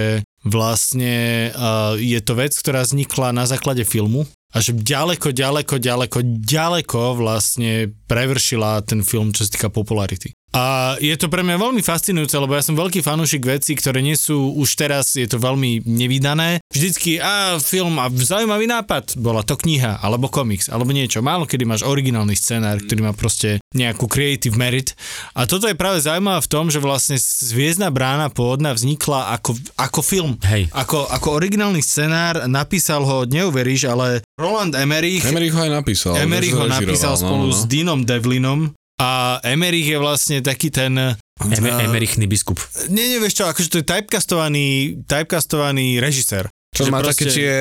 vlastne uh, je to vec, ktorá vznikla na základe filmu a že ďaleko, ďaleko, ďaleko, ďaleko vlastne prevršila ten film, čo sa týka popularity. A je to pre mňa veľmi fascinujúce, lebo ja som veľký fanúšik vecí, ktoré nie sú už teraz, je to veľmi nevydané. Vždycky, a film a zaujímavý nápad, bola to kniha, alebo komiks, alebo niečo. Málo kedy máš originálny scenár, ktorý má proste nejakú creative merit. A toto je práve zaujímavé v tom, že vlastne Zviezdna brána pôvodná vznikla ako, ako film. Hej. Ako, ako originálny scenár, napísal ho, neuveríš, ale Roland Emmerich, Emmerich ho aj napísal. Emmerich ho napísal no, spolu no. s Dinom Devlinom a Emmerich je vlastne taký ten... Eme, a- Emerichný biskup. Nie, nevieš čo, akože to je typecastovaný, typecastovaný režisér. Čo Že má proste také tie...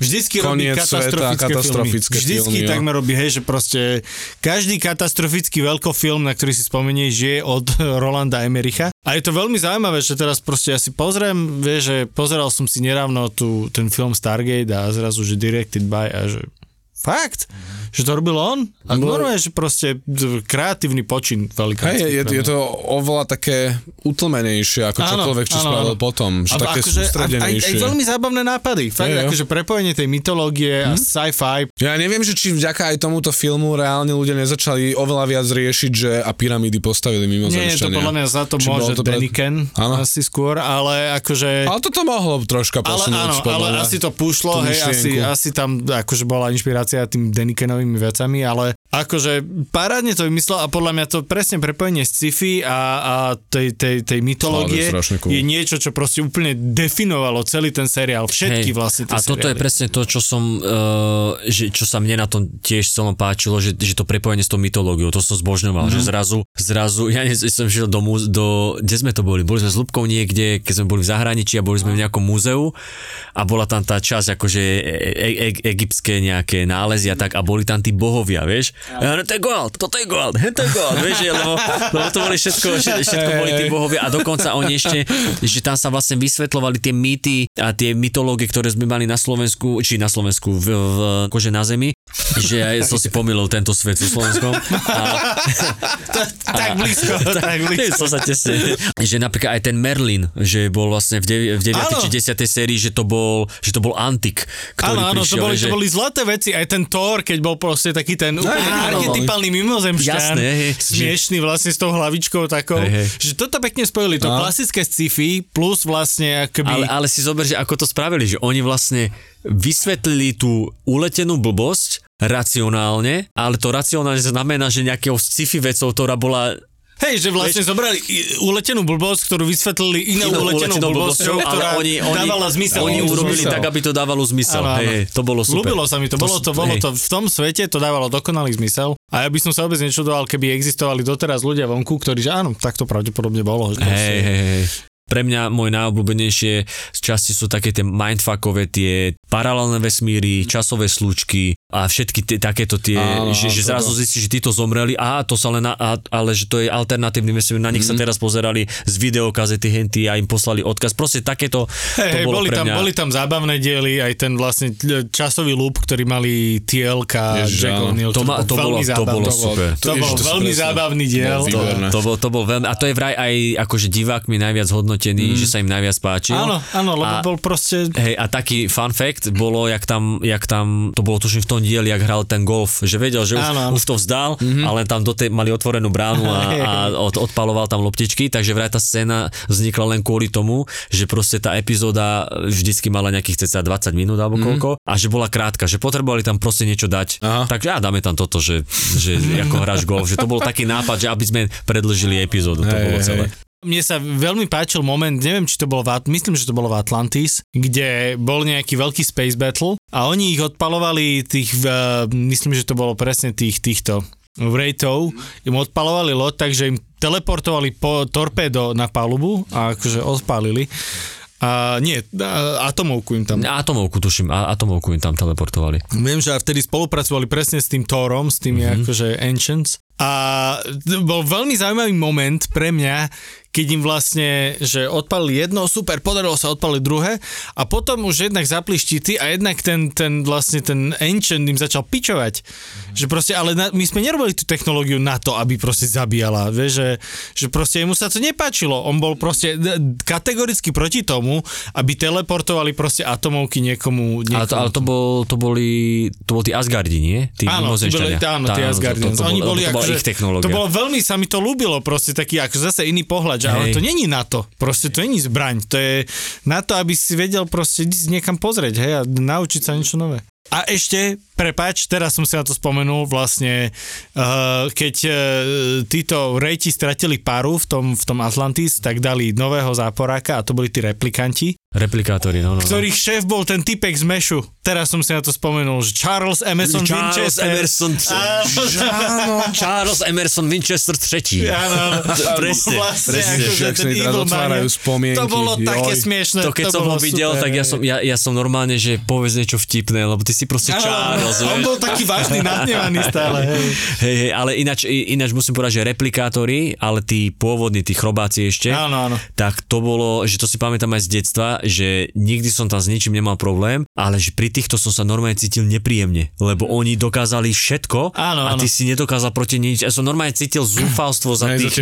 Vždycky robí koniec sveta, katastrofické, katastrofické filmy. Vždycky filmy, jo. takmer robí, hej, že proste každý katastrofický veľkofilm, na ktorý si spomenieš, je od Rolanda Emericha. A je to veľmi zaujímavé, že teraz proste ja si pozriem, vieš, že pozeral som si nedávno tu, ten film Stargate a zrazu, že directed by a že Fakt? Že to robil on? A No. normálne, že proste kreatívny počin veľká. Hej, je, je to oveľa také utlmenejšie ako Áno, čokoľvek, čo áno, spravil áno. potom. Že A také akože, a, aj, sústredenejšie. aj veľmi zábavné nápady. Fakt, Je, akože prepojenie tej mytológie a sci-fi. Ja neviem, že či vďaka aj tomuto filmu reálne ľudia nezačali oveľa viac riešiť, že a pyramídy postavili mimo Nie, to podľa mňa za to Či môže to pre- Deniken Áno. asi skôr, ale akože... Ale toto mohlo troška Ale posunúť. áno, podľa ale asi to pušlo, hej, asi, asi tam akože bola inšpirácia tým Denikenovými vecami, ale akože parádne to vymyslel a podľa mňa to presne prepojenie sci-fi a, a tej, tej, tej mytológie cool. je niečo, čo proste úplne definovalo celý ten seriál, všetky Hej. vlastne tie A toto je seriály. presne to, čo som, uh, že, čo sa mne na tom tiež celom páčilo, že, že to prepojenie s tou mytológiou, to som zbožňoval, mm-hmm. že zrazu, zrazu, ja ne, som šiel do, múz, do, kde sme to boli? Boli sme s Lubkou niekde, keď sme boli v zahraničí a boli sme v nejakom múzeu a bola tam tá časť akože e, e, e, egyptské nejaké nálezy a tak a boli tam tí bohovia, vieš? Ja, to je Gold, toto je Gold, to je Gold, vieš, lebo, lebo to boli všetko, všetko, boli tí bohovia a dokonca oni ešte, že tam sa vlastne vysvetľovali tie mýty a tie mytológie, ktoré sme mali na Slovensku, či na Slovensku, v, v akože na zemi, že aj som si pomýlil tento svet so Slovenskom. A, tak blízko, tak blízko. som sa tesne. Že napríklad aj ten Merlin, že bol vlastne v 9. V 9. Áno. či 10. sérii, že to bol, že to bol antik, ktorý Áno, áno, to prišiel. boli, že... to boli zlaté veci, aj ten Thor, keď bol proste taký ten úplne áno. archetypálny mimozemšťan, Jasné, hej, smiešný vlastne s tou hlavičkou takou, Hej, hej. že toto pekne spojili, to No. klasické sci-fi plus vlastne akoby... Ale, ale si zober, že ako to spravili, že oni vlastne vysvetlili tú uletenú blbosť racionálne, ale to racionálne znamená, že nejakého sci-fi vecou, ktorá bola Hej, že vlastne zobrali i- uletenú blbosť, ktorú vysvetlili inou inou uletenou blbosťou, ktorá oni, oni, dávala zmysel. Oni urobili zmysel. tak, aby to dávalo zmysel. Áno, áno. Hej, to bolo super. Ľúbilo sa mi to, bolo to, bolo hej. to, v tom svete to dávalo dokonalý zmysel a ja by som sa vôbec nečudoval, keby existovali doteraz ľudia vonku, ktorí, že áno, tak to pravdepodobne bolo. Že Hej, hej, hej. Pre mňa moje najobľúbenejšie z časti sú také tie mindfuckové, tie paralelné vesmíry, časové slučky a všetky tie, takéto tie, Áno, že, že zrazu zistíš, že títo zomreli, a to sa len, na, a, ale že to je alternatívny vesmír, na nich Mhm. sa teraz pozerali z videokazety henty a im poslali odkaz. Proste takéto Hej, to bolo boli, pre tam, mňa... boli tam zábavné diely, aj ten vlastne časový loop, ktorý mali Ježiš, Jack. O'Neill, To, ma, to, bolo, to bolo super. To bol to sú veľmi presne- zábavný diel. Bol To, bol, to bol veľmi, a to je vraj aj akože divákmi najviac hodnotený, mm. že sa im najviac páčil. Áno, áno, lebo A- bol proste... Hej, a taký fun fact bolo, jak tam, jak tam, to bolo tuším v tom dieli, jak hral ten golf, že vedel, že už, Áno, áno. už to vzdal, mm-hmm. ale tam do tej, mali otvorenú bránu a, a od, odpaloval tam loptičky, takže vraj tá scéna vznikla len kvôli tomu, že proste tá epizóda vždycky mala nejakých cca 20 minút alebo koľko a že bola krátka, že potrebovali tam proste niečo dať. Aha. Takže ja dáme tam toto, že, že ako hráš golf, že to bol taký nápad, že aby sme predlžili epizódu, to Hej, bolo hej. Mne sa veľmi páčil moment, neviem, či to bolo v, myslím, že to bolo v Atlantis, kde bol nejaký veľký space battle a oni ich odpalovali tých, uh, myslím, že to bolo presne tých, týchto Wraithov, im odpalovali loď, takže im teleportovali po torpédo na palubu a akože odpálili. A nie, a, atomovku im tam. Atomovku tuším, a atomovku im tam teleportovali. Viem, že vtedy spolupracovali presne s tým Thorom, s tými mm-hmm. akože Ancients. A bol veľmi zaujímavý moment pre mňa, keď im vlastne, že odpalili jedno, super, podarilo sa odpaliť druhé a potom už jednak zapli štíty a jednak ten, ten vlastne ten Ancient im začal pičovať. Mm-hmm. Že proste, ale na, my sme nerobili tú technológiu na to, aby proste zabíjala. Vieš, že, že proste jemu sa to nepáčilo. On bol proste kategoricky proti tomu, aby teleportovali proste atomovky niekomu. niekomu. Ale to, ale to, bol, to boli, to bol tí Asgardi, nie? Tí Áno, boli, mimozemšťania. áno, tí to, to, Oni bol, boli to akože, ich technológia. To bolo veľmi, sa mi to ľúbilo, proste taký, ako zase iný pohľad, že, ale to není na to, proste to není zbraň, to je na to, aby si vedel proste niekam pozrieť, hej, a naučiť sa niečo nové. A ešte, prepáč, teraz som si na to spomenul, vlastne, uh, keď uh, títo rejti stratili paru v tom, v tom Atlantis, tak dali nového záporáka a to boli tí replikanti, Replikátori, no, no, no. ktorých šéf bol ten typek z Mešu. Teraz som si na to spomenul, že Charles Emerson Charles Winchester. Emerson, Áno, Charles Emerson Winchester III. Áno, Presne, vlastne, presne. akože Že ten evil otvárajú spomienky. To bolo také joj. smiešne. To keď som bolo ho videl, super, tak ja som, ja, ja som normálne, že povedz niečo vtipné, lebo ty si proste Áno, Charles, On vieš. bol taký vážny, nadnevaný stále. Hej. Hej, hej, ale ináč, ináč musím povedať, že replikátori, ale tí pôvodní, tí chrobáci ešte, Áno, áno. tak to bolo, že to si pamätám aj z detstva, že nikdy som tam s ničím nemal problém, ale že pri týchto som sa normálne cítil nepríjemne, lebo oni dokázali všetko Áno, a ty áno. si nedokázal proti nič. Ja som normálne cítil zúfalstvo za tých...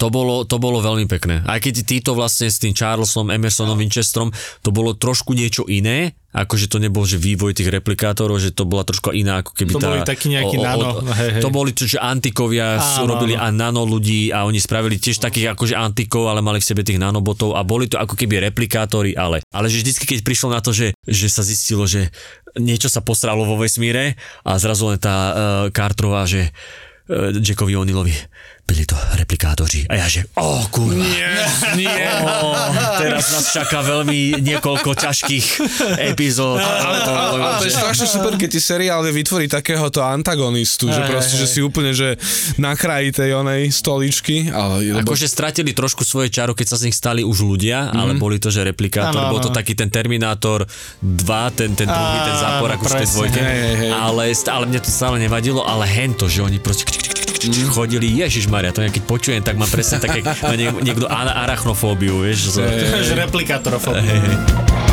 To bolo, to bolo veľmi pekné. Aj keď títo vlastne s tým Charlesom, Emersonom, Winchesterom, to bolo trošku niečo iné, akože to nebol, že vývoj tých replikátorov, že to bola trošku iná, ako keby To tá... boli takí nejakí nano, hej, hej. To boli to, že antikovia Áno, áno, robili áno. a nano ľudí a oni spravili tiež takých akože antikov, ale mali v sebe tých nanobotov a boli to ako keby replikátori, ale, ale že vždycky, keď prišlo na to, že, že sa zistilo, že niečo sa posralo vo vesmíre a zrazu len tá uh, Carterová, že uh, Jackovi Onilovi byli to replikátori. A ja že, o kurva. Nie, nie. O, teraz nás čaká veľmi niekoľko ťažkých epizód. Ale to, ale, ale to je strašne super, keď ti seriál vie vytvoriť takéhoto antagonistu, že proste, že si úplne, že na kraji tej onej stoličky, ale lebo Akože stratili trošku svoje čaro, keď sa z nich stali už ľudia, ale boli to, že replikátor, bol to taký ten Terminátor 2, ten, ten druhý, ten zápor, ako v tej dvojke. Ale, ale mne to stále nevadilo, ale hento, že oni proste chodili, Ježiš Maria, to ja keď počujem, tak mám presne také, má nie- niekto arachnofóbiu, vieš, Že hej, hej.